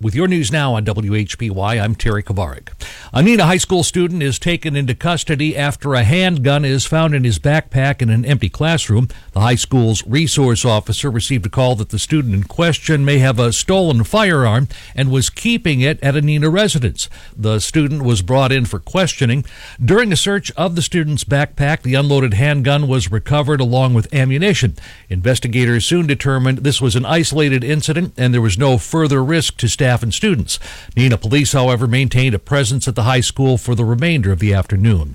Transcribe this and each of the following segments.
With your news now on WHBY, I'm Terry Kavarik. A Neenah High School student is taken into custody after a handgun is found in his backpack in an empty classroom. The high school's resource officer received a call that the student in question may have a stolen firearm and was keeping it at a Neenah residence. The student was brought in for questioning. During a search of the student's backpack, the unloaded handgun was recovered along with ammunition. Investigators soon determined this was an isolated incident and there was no further risk to staff staff and students. Neenah police, however, maintained a presence at the high school for the remainder of the afternoon.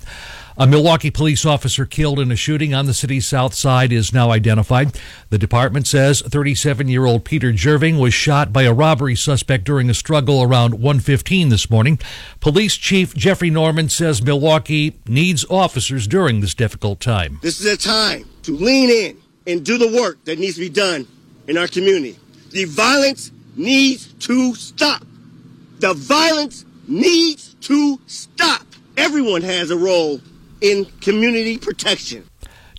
A Milwaukee police officer killed in a shooting on the city's south side is now identified. The department says 37 year old Peter Jerving was shot by a robbery suspect during a struggle around 115 this morning. Police Chief Jeffrey Norman says Milwaukee needs officers during this difficult time. This is a time to lean in and do the work that needs to be done in our community. The violence needs to stop. The violence needs to stop. Everyone has a role in community protection.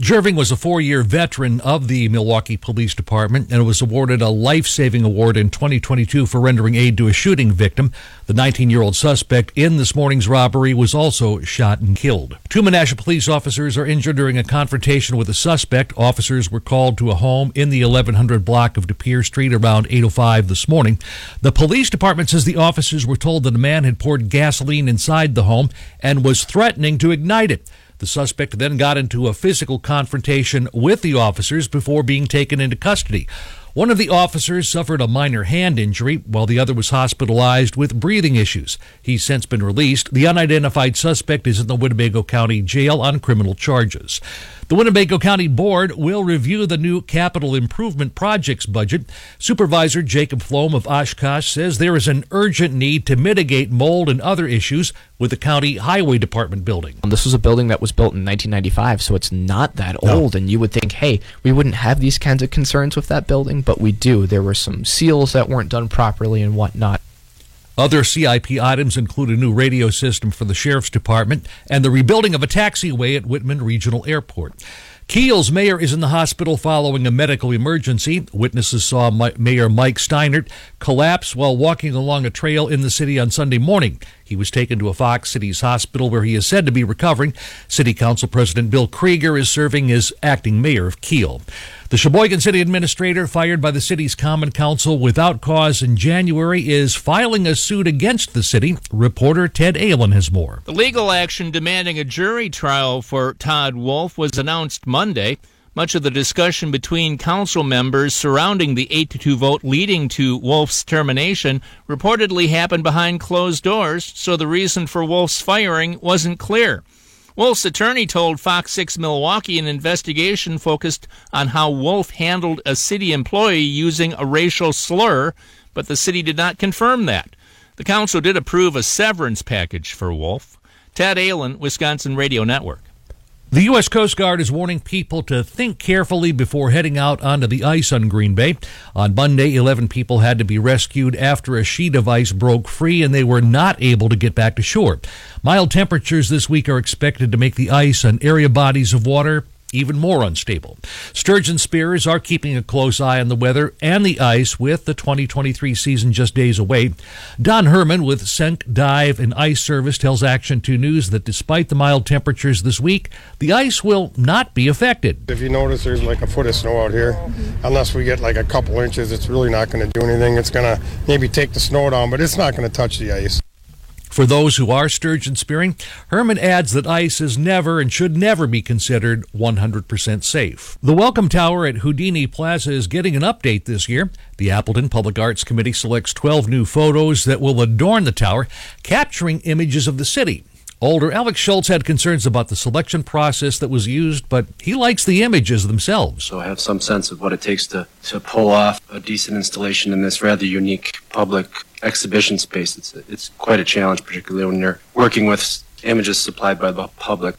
Jerving was a four year veteran of the Milwaukee Police Department and was awarded a life saving award in 2022 for rendering aid to a shooting victim. The 19 year old suspect in this morning's robbery was also shot and killed. Two Menasha police officers are injured during a confrontation with a suspect. Officers were called to a home in the 1100 block of De Pere Street around 8.05 this morning. The police department says the officers were told that a man had poured gasoline inside the home and was threatening to ignite it. The suspect then got into a physical confrontation with the officers before being taken into custody. One of the officers suffered a minor hand injury, while the other was hospitalized with breathing issues. He's since been released. The unidentified suspect is in the Winnebago County Jail on criminal charges. The Winnebago County Board will review the new capital improvement projects budget. Supervisor Jacob Flom of Oshkosh says there is an urgent need to mitigate mold and other issues with the county highway department building. This was a building that was built in 1995, so it's not that No. old. And you would think, hey, we wouldn't have these kinds of concerns with that building, but we do. There were some seals that weren't done properly and whatnot. Other CIP items include a new radio system for the Sheriff's Department and the rebuilding of a taxiway at Wittman Regional Airport. Kiel's mayor is in the hospital following a medical emergency. Witnesses saw Mayor Mike Steinert collapse while walking along a trail in the city on Sunday morning. He was taken to a Fox Cities hospital where he is said to be recovering. City Council President Bill Krieger is serving as acting mayor of Kiel. The Sheboygan City Administrator, fired by the city's Common Council without cause in January, is filing a suit against the city. Reporter Ted Allen has more. The legal action demanding a jury trial for Todd Wolf was announced Monday. Much of the discussion between council members surrounding the 8 to 2 vote leading to Wolf's termination reportedly happened behind closed doors, so the reason for Wolf's firing wasn't clear. Wolf's attorney told Fox 6 Milwaukee an investigation focused on how Wolf handled a city employee using a racial slur, but the city did not confirm that. The council did approve a severance package for Wolf. Ted Allen, Wisconsin Radio Network. The U.S. Coast Guard is warning people to think carefully before heading out onto the ice on Green Bay. On Monday, 11 people had to be rescued after a sheet of ice broke free and they were not able to get back to shore. Mild temperatures this week are expected to make the ice on area bodies of water even more unstable. Sturgeon Spears are keeping a close eye on the weather and the ice with the 2023 season just days away. Don Herman with Senk Dive and Ice Service tells Action 2 News that despite the mild temperatures this week, the ice will not be affected. If you notice, there's like a foot of snow out here. Unless we get like a couple inches, it's really not going to do anything. It's going to maybe take the snow down, but it's not going to touch the ice. For those who are sturgeon spearing, Herman adds that ice is never and should never be considered 100% safe. The Welcome Tower at Houdini Plaza is getting an update this year. The Appleton Public Arts Committee selects 12 new photos that will adorn the tower, capturing images of the city. Alder Alex Schultz had concerns about the selection process that was used, but he likes the images themselves. So I have some sense of what it takes to, to pull off a decent installation in this rather unique public exhibition space. It's, it's quite a challenge, particularly when you're working with images supplied by the public.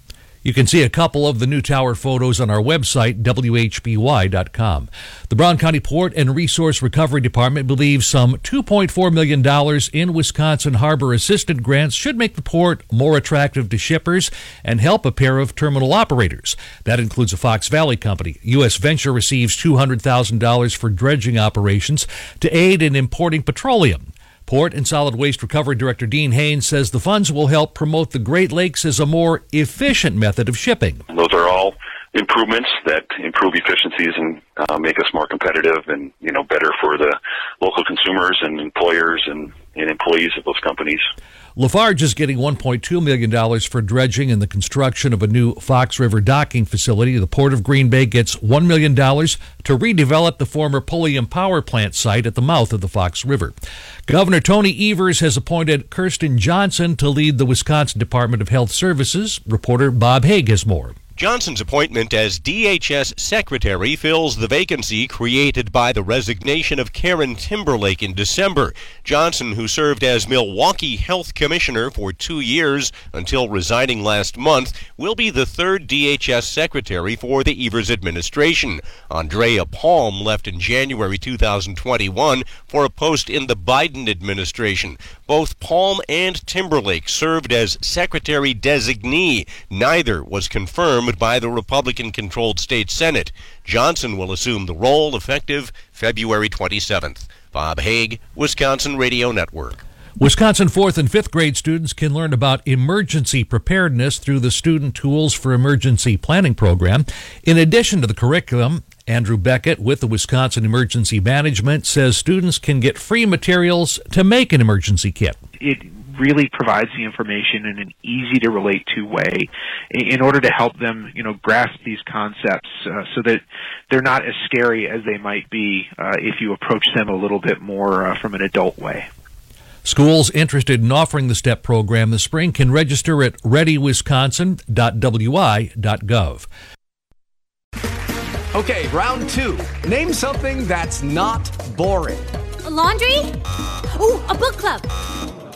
You can see a couple of the new tower photos on our website, WHBY.com. The Brown County Port and Resource Recovery Department believes some $2.4 million in Wisconsin Harbor Assistant grants should make the port more attractive to shippers and help a pair of terminal operators. That includes a Fox Valley company. U.S. Venture receives $200,000 for dredging operations to aid in importing petroleum. Port and Solid Waste Recovery Director Dean Haen says the funds will help promote the Great Lakes as a more efficient method of shipping. Those are all improvements that improve efficiencies and uh, make us more competitive and you know better for the local consumers and employers and, and employees of those companies. Lafarge is getting $1.2 million for dredging and the construction of a new Fox River docking facility. The Port of Green Bay gets $1 million to redevelop the former Pulliam Power Plant site at the mouth of the Fox River. Governor Tony Evers has appointed Kirsten Johnson to lead the Wisconsin Department of Health Services. Reporter Bob Hague has more. Johnson's appointment as DHS Secretary fills the vacancy created by the resignation of Karen Timberlake in December. Johnson, who served as Milwaukee Health Commissioner for two years until resigning last month, will be the third DHS Secretary for the Evers administration. Andrea Palm left in January 2021 for a post in the Biden administration. Both Palm and Timberlake served as Secretary designee. Neither was confirmed by the Republican controlled state Senate. Johnson will assume the role effective February 27th. Bob Hague, Wisconsin Radio Network. Wisconsin fourth and fifth grade students can learn about emergency preparedness through the Student Tools for Emergency Planning program. In addition to the curriculum, Andrew Beckett with the Wisconsin Emergency Management says students can get free materials to make an emergency kit. It really provides the information in an easy to relate to way in order to help them, you know, grasp these concepts uh, so that they're not as scary as they might be uh, if you approach them a little bit more uh, from an adult way. Schools interested in offering the STEP program this spring can register at readywisconsin.wi.gov. Okay, round two. Name something that's not boring. A laundry? Ooh, a book club.